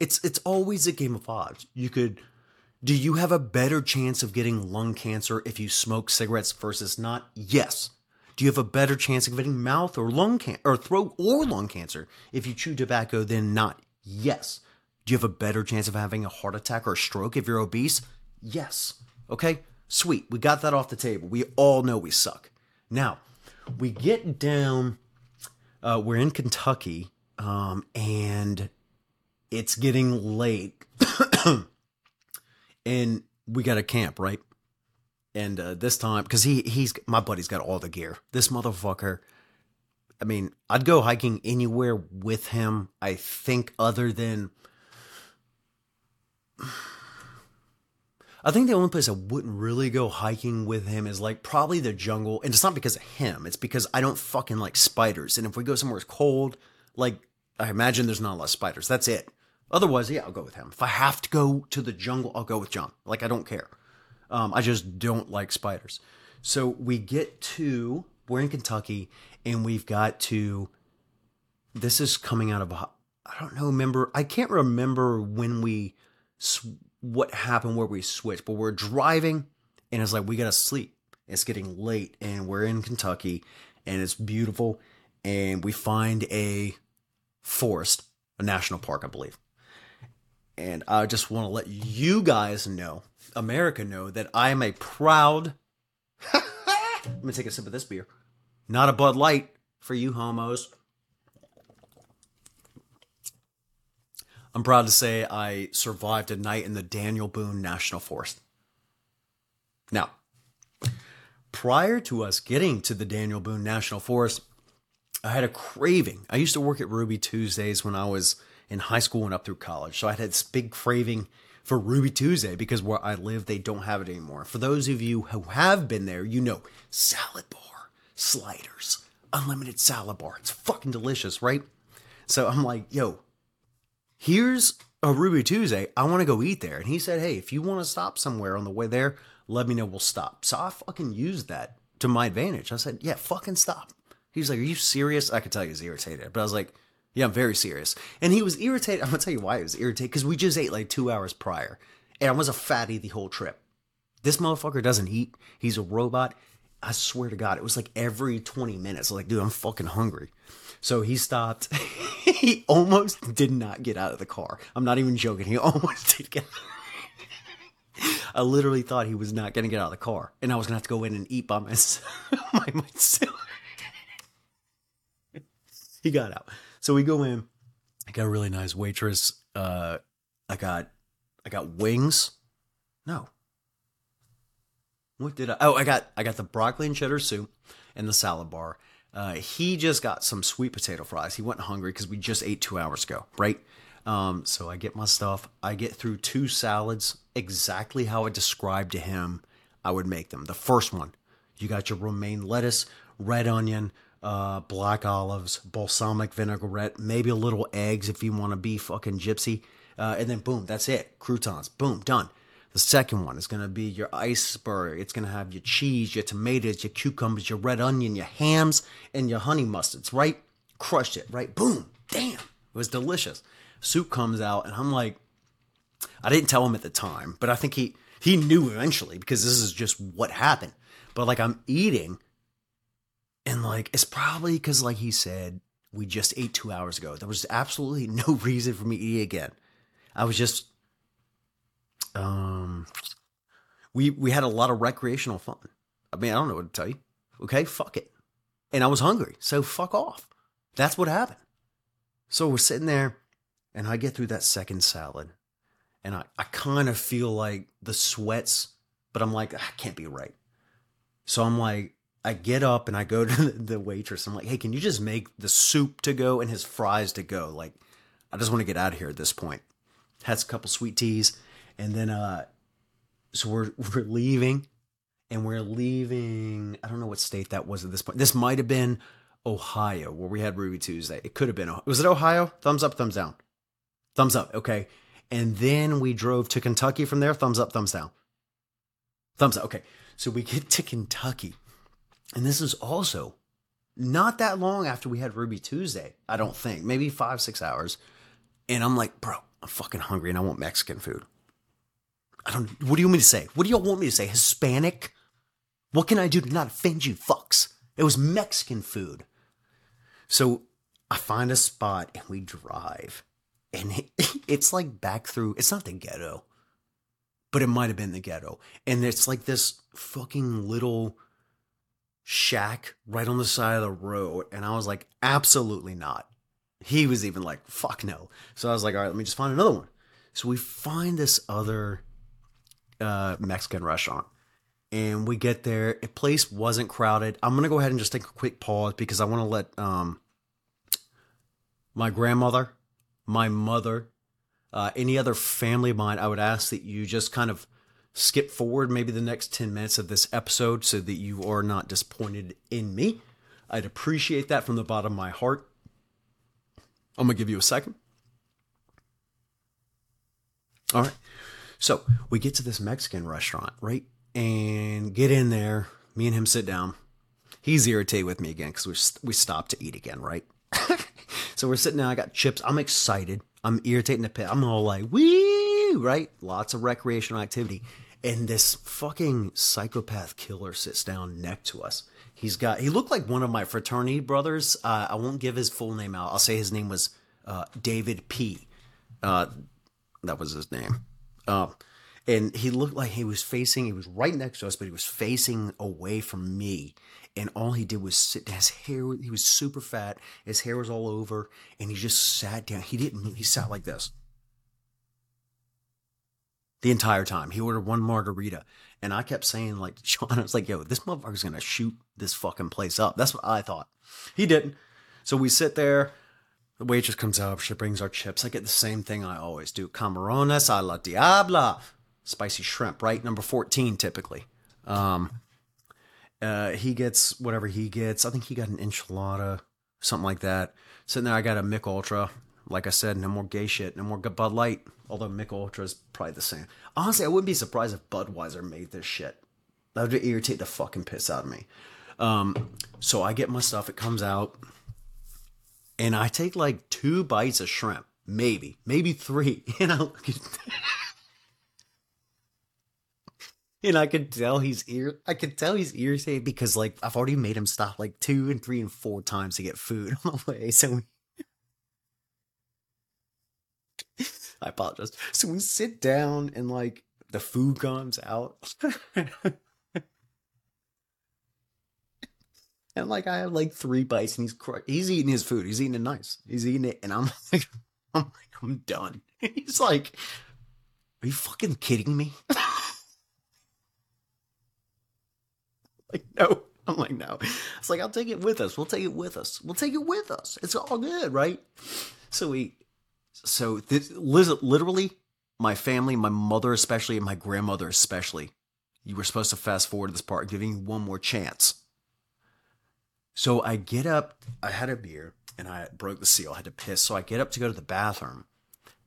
it's it's always a game of odds. You could do you have a better chance of getting lung cancer if you smoke cigarettes versus not? Yes. Do you have a better chance of getting mouth or lung cancer or throat or lung cancer if you chew tobacco than not? Yes. Do you have a better chance of having a heart attack or a stroke if you're obese? Yes. Okay, sweet. We got that off the table. We all know we suck. Now, we get down, uh, we're in Kentucky, um, and it's getting late. and we got a camp, right? And uh, this time, because he he's my buddy's got all the gear. This motherfucker. I mean, I'd go hiking anywhere with him. I think other than. I think the only place I wouldn't really go hiking with him is like probably the jungle. And it's not because of him, it's because I don't fucking like spiders. And if we go somewhere cold, like I imagine there's not a lot of spiders. That's it. Otherwise, yeah, I'll go with him. If I have to go to the jungle, I'll go with John. Like I don't care. Um, I just don't like spiders. So we get to we're in Kentucky and we've got to. This is coming out of I don't know. Remember, I can't remember when we what happened where we switched, but we're driving and it's like we gotta sleep. It's getting late and we're in Kentucky and it's beautiful and we find a forest, a national park, I believe. And I just want to let you guys know, America know, that I am a proud. Let me take a sip of this beer. Not a Bud Light for you homos. I'm proud to say I survived a night in the Daniel Boone National Forest. Now, prior to us getting to the Daniel Boone National Forest, I had a craving. I used to work at Ruby Tuesdays when I was in high school and up through college. So I had this big craving for Ruby Tuesday because where I live, they don't have it anymore. For those of you who have been there, you know salad bar, sliders, unlimited salad bar. It's fucking delicious, right? So I'm like, yo, here's a Ruby Tuesday. I want to go eat there. And he said, hey, if you want to stop somewhere on the way there, let me know. We'll stop. So I fucking used that to my advantage. I said, yeah, fucking stop. He's like, are you serious? I could tell he was irritated. But I was like, yeah, I'm very serious. And he was irritated. I'm to tell you why he was irritated. Because we just ate like two hours prior. And I was a fatty the whole trip. This motherfucker doesn't eat. He's a robot. I swear to God, it was like every 20 minutes. I was like, dude, I'm fucking hungry. So he stopped. he almost did not get out of the car. I'm not even joking. He almost did get. I literally thought he was not going to get out of the car, and I was going to have to go in and eat by myself. by myself. he got out. So we go in. I got a really nice waitress. Uh, I got, I got wings. No. What did I? Oh, I got, I got the broccoli and cheddar soup and the salad bar. Uh, he just got some sweet potato fries. He went hungry because we just ate two hours ago, right? Um, so I get my stuff. I get through two salads exactly how I described to him I would make them. The first one, you got your romaine lettuce, red onion, uh, black olives, balsamic vinaigrette, maybe a little eggs if you want to be fucking gypsy. Uh, and then boom, that's it. Croutons, boom, done. The second one is going to be your iceberg. It's going to have your cheese, your tomatoes, your cucumbers, your red onion, your hams, and your honey mustards, right? Crushed it, right? Boom. Damn. It was delicious. Soup comes out, and I'm like, I didn't tell him at the time, but I think he he knew eventually because this is just what happened. But like I'm eating, and like it's probably because like he said we just ate two hours ago. There was absolutely no reason for me to eat again. I was just um, we we had a lot of recreational fun. I mean, I don't know what to tell you. Okay, fuck it. And I was hungry, so fuck off. That's what happened. So we're sitting there, and I get through that second salad, and I, I kind of feel like the sweats, but I'm like, I can't be right. So I'm like, I get up and I go to the waitress. I'm like, hey, can you just make the soup to go and his fries to go? Like, I just want to get out of here at this point. Has a couple sweet teas and then uh so we're we're leaving and we're leaving i don't know what state that was at this point. This might have been ohio where we had ruby tuesday. It could have been was it ohio? Thumbs up thumbs down. Thumbs up okay. And then we drove to kentucky from there. Thumbs up thumbs down. Thumbs up okay. So we get to kentucky. And this is also not that long after we had ruby tuesday i don't think. Maybe five six hours. And i'm like bro i'm fucking hungry and i want mexican food I don't. What do you want me to say? What do y'all want me to say? Hispanic? What can I do to not offend you, fucks? It was Mexican food. So I find a spot and we drive, and it, it's like back through. It's not the ghetto, but it might have been the ghetto, and it's like this fucking little shack right on the side of the road, and I was like, absolutely not. He was even like, fuck no. So I was like, all right, let me just find another one. So we find this other uh, Mexican restaurant. and we get there. The place wasn't crowded. I'm gonna go ahead and just take a quick pause because I want to let um my grandmother, my mother, uh, any other family of mine. I would ask that you just kind of skip forward maybe the next 10 minutes of this episode so that you are not disappointed in me. I'd appreciate that from the bottom of my heart. I'm gonna give you a second. All right. So we get to this Mexican restaurant, right? And get in there. Me and him sit down. He's irritated with me again because we we stopped to eat again, right? so we're sitting down. I got chips. I'm excited. I'm irritating the pit. I'm all like, wee, right? Lots of recreational activity. And this fucking psychopath killer sits down next to us. He's got, he looked like one of my fraternity brothers. Uh, I won't give his full name out. I'll say his name was uh, David P. Uh, that was his name. Um, and he looked like he was facing, he was right next to us, but he was facing away from me. And all he did was sit, his hair, he was super fat. His hair was all over. And he just sat down. He didn't. He sat like this the entire time. He ordered one margarita. And I kept saying, like, Sean, I was like, yo, this motherfucker's to shoot this fucking place up. That's what I thought. He didn't. So we sit there. The waitress comes out. She brings our chips. I get the same thing I always do. Camarones a la diabla. Spicy shrimp, right? Number 14, typically. Um, uh, he gets whatever he gets. I think he got an enchilada, something like that. Sitting there, I got a Mich Ultra. Like I said, no more gay shit, no more Bud Light. Although Mich Ultra is probably the same. Honestly, I wouldn't be surprised if Budweiser made this shit. That would irritate the fucking piss out of me. Um, so I get my stuff. It comes out, and I take like two bites of shrimp, maybe, maybe three, and I look at. and I can tell he's ir- I can tell he's irritated because like I've already made him stop like two and three and four times to get food on the way. So I apologize. So we sit down and like the food comes out. And like I have like three bites and he's cr- he's eating his food. He's eating it nice. He's eating it and I'm like I'm like I'm done. He's like Are you fucking kidding me? like no. I'm like no. It's like I'll take it with us. We'll take it with us. We'll take it with us. It's all good, right? So we so this, literally my family, my mother especially, and my grandmother especially, you were supposed to fast forward to this part, giving you one more chance. So I get up, I had a beer and I broke the seal, I had to piss. So I get up to go to the bathroom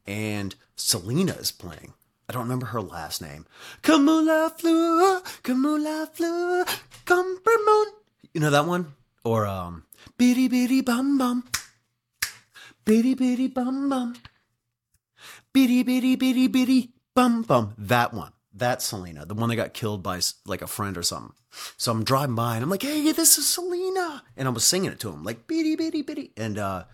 and Selena is playing. I don't remember her last name. Como la flor, como la flor, comme. You know that one? Or um, bitty bitty bum bum. Bitty bitty bum bum. Bitty bitty bitty bitty bum bum. That one. That's Selena, the one that got killed by like a friend or something. So I'm driving by and I'm like, hey, this is Selena. And I was singing it to him, like bitty bitty bitty. And uh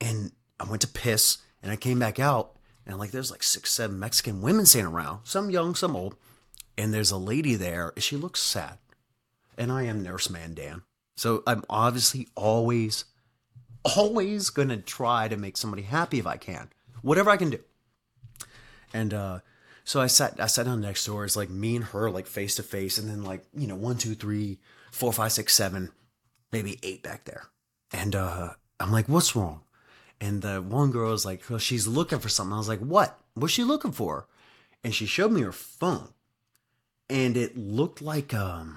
and I went to piss and I came back out and like there's like six, seven Mexican women standing around, some young, some old. And there's a lady there, and she looks sad. And I am Nurse Man Dan. So I'm obviously always always gonna try to make somebody happy if I can, whatever I can do. And uh, so I sat I sat down next to her. It's like me and her like face to face, and then like you know one two three four five six seven, maybe eight back there. And uh, I'm like, what's wrong? And the one girl is like, well, she's looking for something. I was like, what? What's she looking for? And she showed me her phone, and it looked like um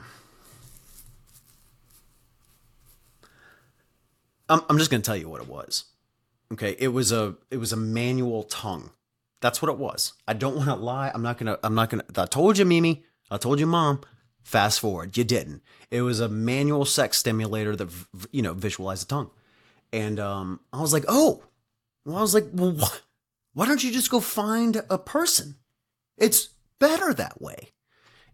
I'm, I'm just to tell you what it was. Okay, it was a it was a manual tongue. That's what it was. I don't want to lie. I'm not gonna. I'm not gonna. I told you, Mimi. I told you, Mom. Fast forward. You didn't. It was a manual sex stimulator that you know visualized the tongue, and um, I was like, oh. Well, I was like, well, wh- why don't you just go find a person? It's better that way.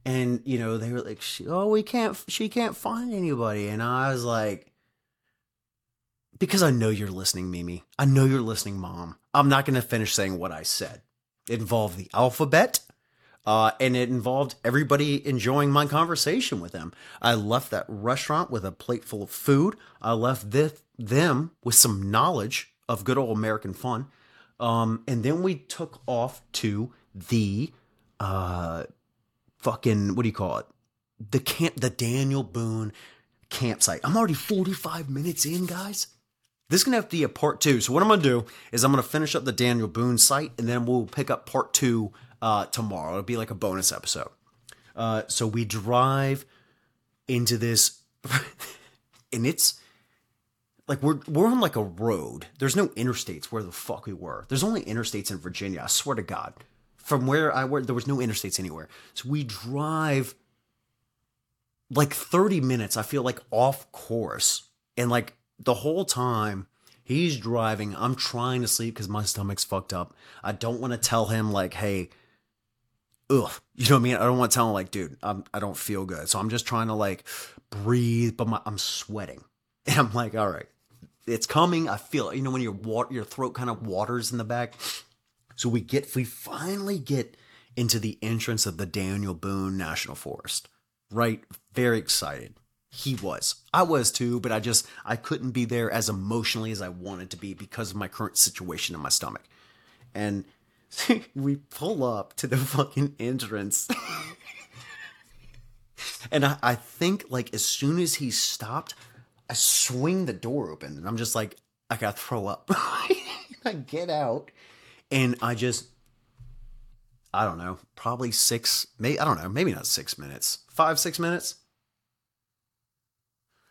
And you know, they were like, oh, we can't. She can't find anybody. And I was like, because I know you're listening, Mimi. I know you're listening, Mom. I'm not going to finish saying what I said. It involved the alphabet, uh, and it involved everybody enjoying my conversation with them. I left that restaurant with a plate full of food. I left this, them with some knowledge of good old American fun. Um, and then we took off to the uh, fucking, what do you call it? the camp, the Daniel Boone campsite. I'm already 45 minutes in, guys. This is gonna have to be a part two. So what I'm gonna do is I'm gonna finish up the Daniel Boone site, and then we'll pick up part two uh, tomorrow. It'll be like a bonus episode. Uh, so we drive into this, and it's like we're we're on like a road. There's no interstates where the fuck we were. There's only interstates in Virginia. I swear to God. From where I were, there was no interstates anywhere. So we drive like 30 minutes. I feel like off course, and like the whole time he's driving, I'm trying to sleep because my stomach's fucked up. I don't want to tell him like, hey, ugh, you know what I mean? I don't want to tell him like, dude, I'm, I don't feel good. So I'm just trying to like breathe, but my, I'm sweating, and I'm like, all right, it's coming. I feel it. You know when your water, your throat kind of waters in the back. So we get, we finally get into the entrance of the Daniel Boone National Forest. Right, very excited. He was. I was too, but I just I couldn't be there as emotionally as I wanted to be because of my current situation in my stomach. And we pull up to the fucking entrance. and I, I think like as soon as he stopped, I swing the door open and I'm just like, I gotta throw up. I get out and I just I don't know, probably six, maybe I don't know, maybe not six minutes, five, six minutes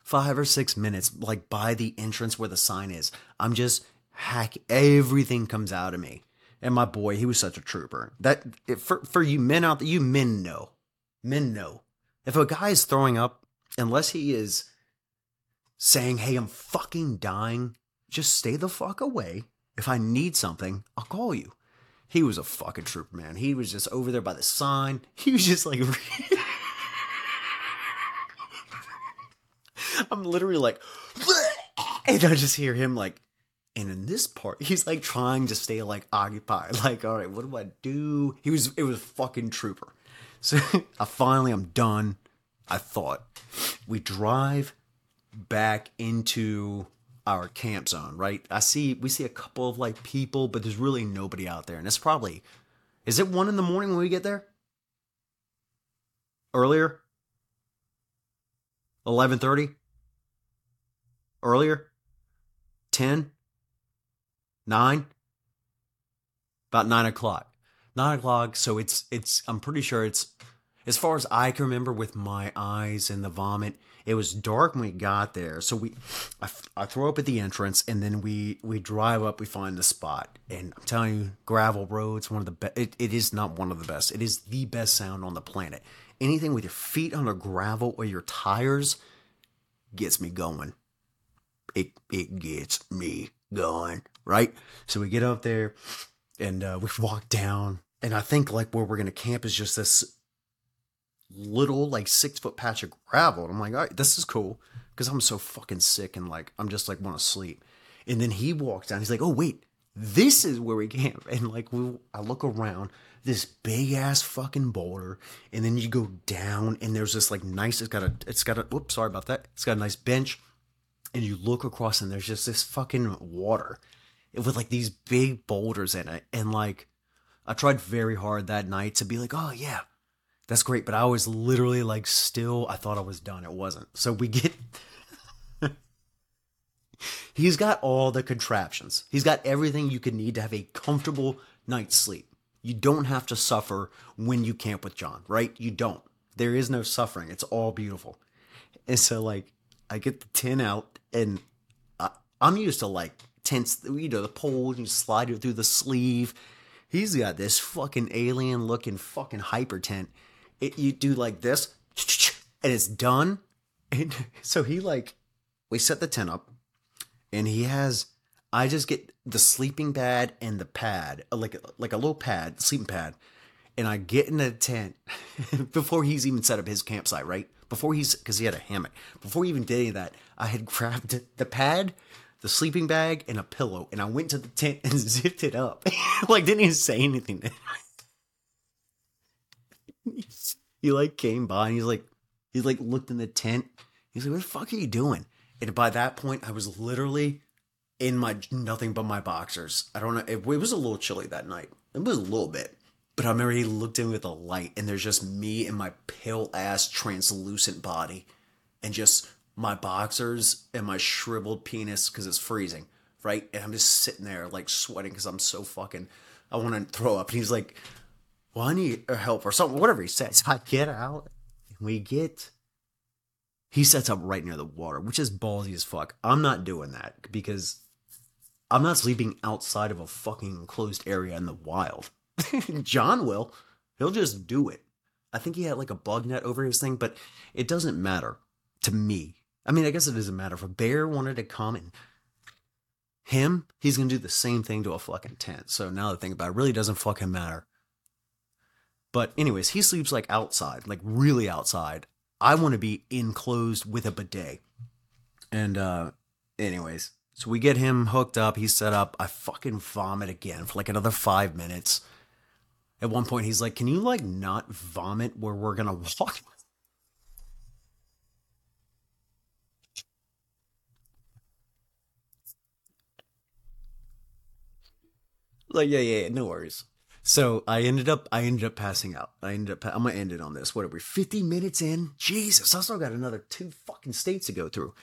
five or six minutes, like by the entrance where the sign is. I'm just hack. Everything comes out of me. And my boy, he was such a trooper. That for for you men out there, you men know, men know. If a guy is throwing up, unless he is saying, "Hey, I'm fucking dying," just stay the fuck away. If I need something, I'll call you. He was a fucking trooper, man. He was just over there by the sign. He was just like. I'm literally like, and I just hear him like, and in this part, he's like trying to stay like occupied. Like, all right, what do I do? He was, it was fucking trooper. So I finally, I'm done. I thought we drive back into our camp zone, right? I see, we see a couple of like people, but there's really nobody out there. And it's probably, is it one in the morning when we get there? Earlier? 11:30? Earlier? 10? 9? About 9 o'clock. 9 o'clock, so it's, it's, I'm pretty sure it's, as far as I can remember with my eyes and the vomit, it was dark when we got there. So we, I, I throw up at the entrance and then we, we drive up, we find the spot. And I'm telling you, gravel roads, one of the best, it, it is not one of the best. It is the best sound on the planet. Anything with your feet on the gravel or your tires gets me going it it gets me going, right? So we get up there and uh, we walk down, and I think like where we're gonna camp is just this little like six foot patch of gravel. And I'm like, all right, this is cool because I'm so fucking sick and like I'm just like want to sleep. And then he walks down. He's like, oh wait, this is where we camp. And like we, I look around this big ass fucking boulder, and then you go down, and there's this like nice. It's got a. It's got a. Whoops, sorry about that. It's got a nice bench and you look across and there's just this fucking water with like these big boulders in it. And like i tried very hard that night to be like oh yeah that's great. But i was literally like still i thought i was done. It wasn't. So we get he's got all the contraptions. He's got everything you could need to have a comfortable night's sleep. You don't have to suffer when you camp with john right? You don't. There is no suffering. It's all beautiful. And so like I get the tin out, and uh, I, am used to like tents, you know, the poles, you slide it through the sleeve. He's got this fucking alien looking fucking hyper tent. It, you do like this, and it's done. And so he like, we set the tent up, and he has. I just get the sleeping pad and the pad, like like a little pad, sleeping pad, and I get in the tent before he's even set up his campsite, right? Before he's because he had a hammock. Before he even did any of that, I had grabbed the pad, the sleeping bag, and a pillow, and I went to the tent and zipped it up. like didn't even say anything. he like came by and he's like he like looked in the tent. He's like, "What the fuck are you doing?" And by that point, I was literally in my nothing but my boxers. I don't know. It, it was a little chilly that night. It was a little bit, But I remember he looked me with a light, and there's just me and my pale ass translucent body, and just my boxers and my shriveled penis because it's freezing, right? And I'm just sitting there like sweating because I'm so fucking. I want to throw up. And he's like, "Well, I need help or something." Whatever he says. I get out. and We get. He sets up right near the water, which is ballsy as fuck. I'm not doing that because I'm not sleeping outside of a fucking enclosed area in the wild. John will. He'll just do it. I think he had like a bug net over his thing, but it doesn't matter to me. I mean, I guess it doesn't matter. If a bear wanted to come and him, he's gonna do the same thing to a fucking tent. So now the thing about it, it really doesn't fucking matter. But anyways, he sleeps like outside, like really outside. I want to be enclosed with a bidet. And uh anyways, so we get him hooked up, he's set up. I fucking vomit again for like another 5 minutes. At one point, he's like, Can you like not vomit where we're gonna walk? like, yeah, yeah, yeah, no worries. So I ended up, I ended up passing out. I ended up, I'm gonna end it on this. What are we, 50 minutes in? Jesus, I still got another two fucking states to go through.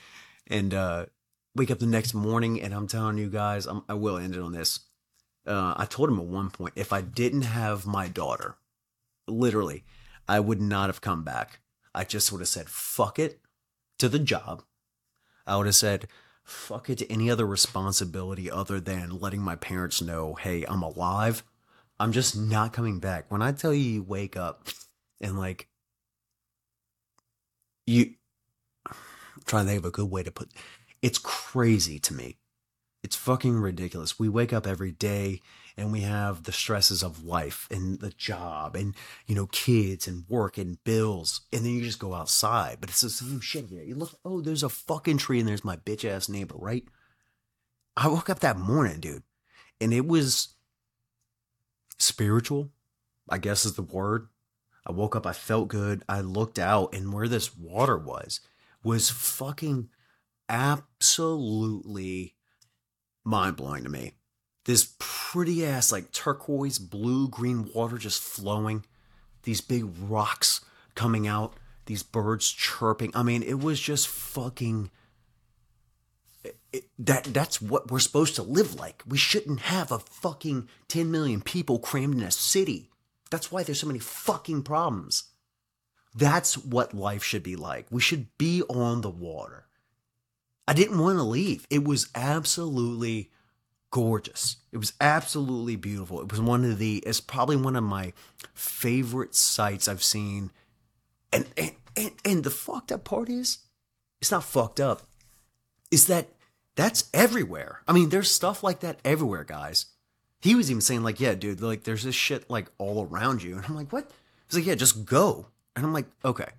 And, uh, wake up the next morning and I'm telling you guys, I'm, I will end it on this uh, I told him at one point if I didn't have my daughter, literally, I would not have come back. I just would have said fuck it to the job. I would have said fuck it to any other responsibility other than letting my parents know, hey, I'm alive. I'm just not coming back. When I tell you, you wake up and like you I'm trying to think of a good way to put it's crazy to me it's fucking ridiculous. We wake up every day and we have the stresses of life and the job and, you know, kids and work and bills. And then you just go outside. But it's the same shit here. You look, oh, there's a fucking tree and there's my bitch ass neighbor, right? I woke up that morning, dude, and it was spiritual, I guess is the word. I woke up, I felt good. I looked out, and where this water was, was fucking absolutely mind blowing to me. This pretty ass, like turquoise, blue, green water just flowing, these big rocks coming out, these birds chirping. I mean, it was just fucking. It, that that's what we're supposed to live like. We shouldn't have a fucking 10 million people crammed in a city. That's why there's so many fucking problems. That's what life should be like. We should be on the water. I didn't want to leave. It was absolutely gorgeous. It was absolutely beautiful. It was one of the it's probably one of my favorite sights I've seen. And and and, and the fucked up part is it's not fucked up. Is that that's everywhere. I mean, there's stuff like that everywhere, guys. He was even saying, like, yeah, dude, like there's this shit like all around you. And I'm like, what? He's like, yeah, just go. And I'm like, okay.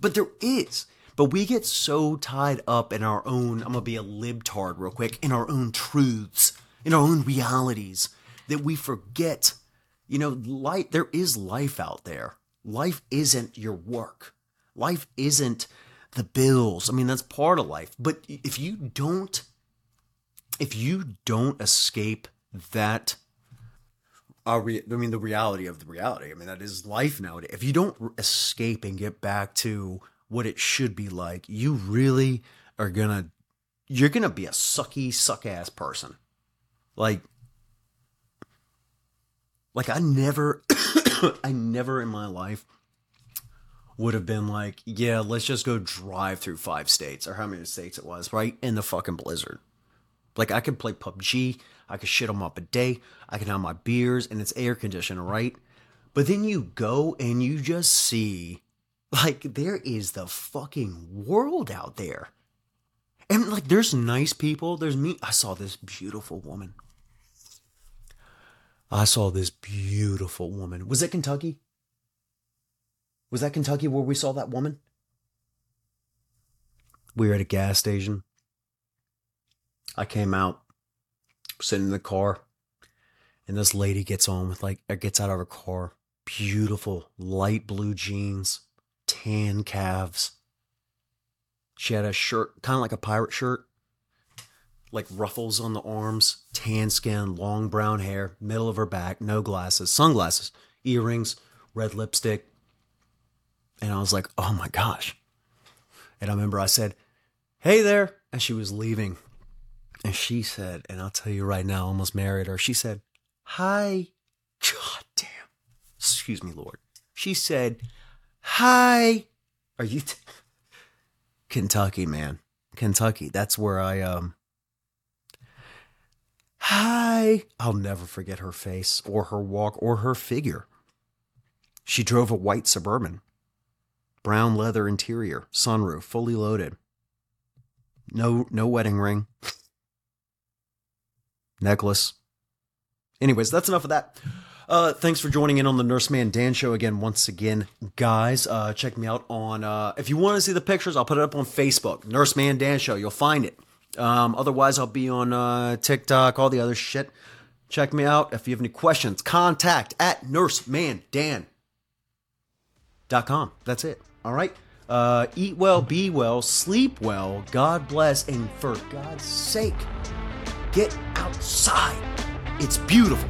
But there is. But we get so tied up in our own, I'm to be a libtard real quick, in our own truths, in our own realities, that we forget, you know, light, there is life out there. Life isn't your work. Life isn't the bills. I mean, that's part of life. But if you don't, if you don't escape that uh, I mean, the reality of the reality. I mean, that is life nowadays. If you don't escape and get back to what it should be like, you really are gonna you're gonna be a sucky, suck ass person. Like like I never I never in my life would have been like, yeah, let's just go drive through five states or how many states it was, right? In the fucking blizzard. Like I could play PUBG, I could shit on my bidet, I can have my beers and it's air conditioned, right? But then you go and you just see like, there is the fucking world out there. And like, there's nice people. There's me. I saw this beautiful woman. I saw this beautiful woman. Was it Kentucky? Was that Kentucky where we saw that woman? We were at a gas station. I came out, sitting in the car, and this lady gets on with like, or gets out of her car. Beautiful light blue jeans, tan calves. She had a shirt, kind of like a pirate shirt, like ruffles on the arms, tan skin, long brown hair, middle of her back, no glasses, sunglasses. earrings, red lipstick. And I was like, oh my gosh. And I remember I said, hey there. And she was leaving. And she said, and I'll tell you right now, I almost married her. She said, hi. God damn. Excuse me, Lord. She said, hi. Are you t- Kentucky, man? Kentucky. That's where I um Hi. I'll never forget her face or her walk or her figure. She drove a white suburban, brown leather interior, sunroof, fully loaded. No no wedding ring. Necklace. Anyways, that's enough of that. Uh, thanks for joining in on the Nurseman Dan show again. Once again, guys, uh, check me out on. Uh, if you want to see the pictures, I'll put it up on Facebook, Nurseman Dan show. You'll find it. Um, otherwise, I'll be on uh, TikTok, all the other shit. Check me out. If you have any questions, contact at nursemandan.com. That's it. All right. Uh, eat well, be well, sleep well. God bless. And for God's sake, get outside. It's beautiful.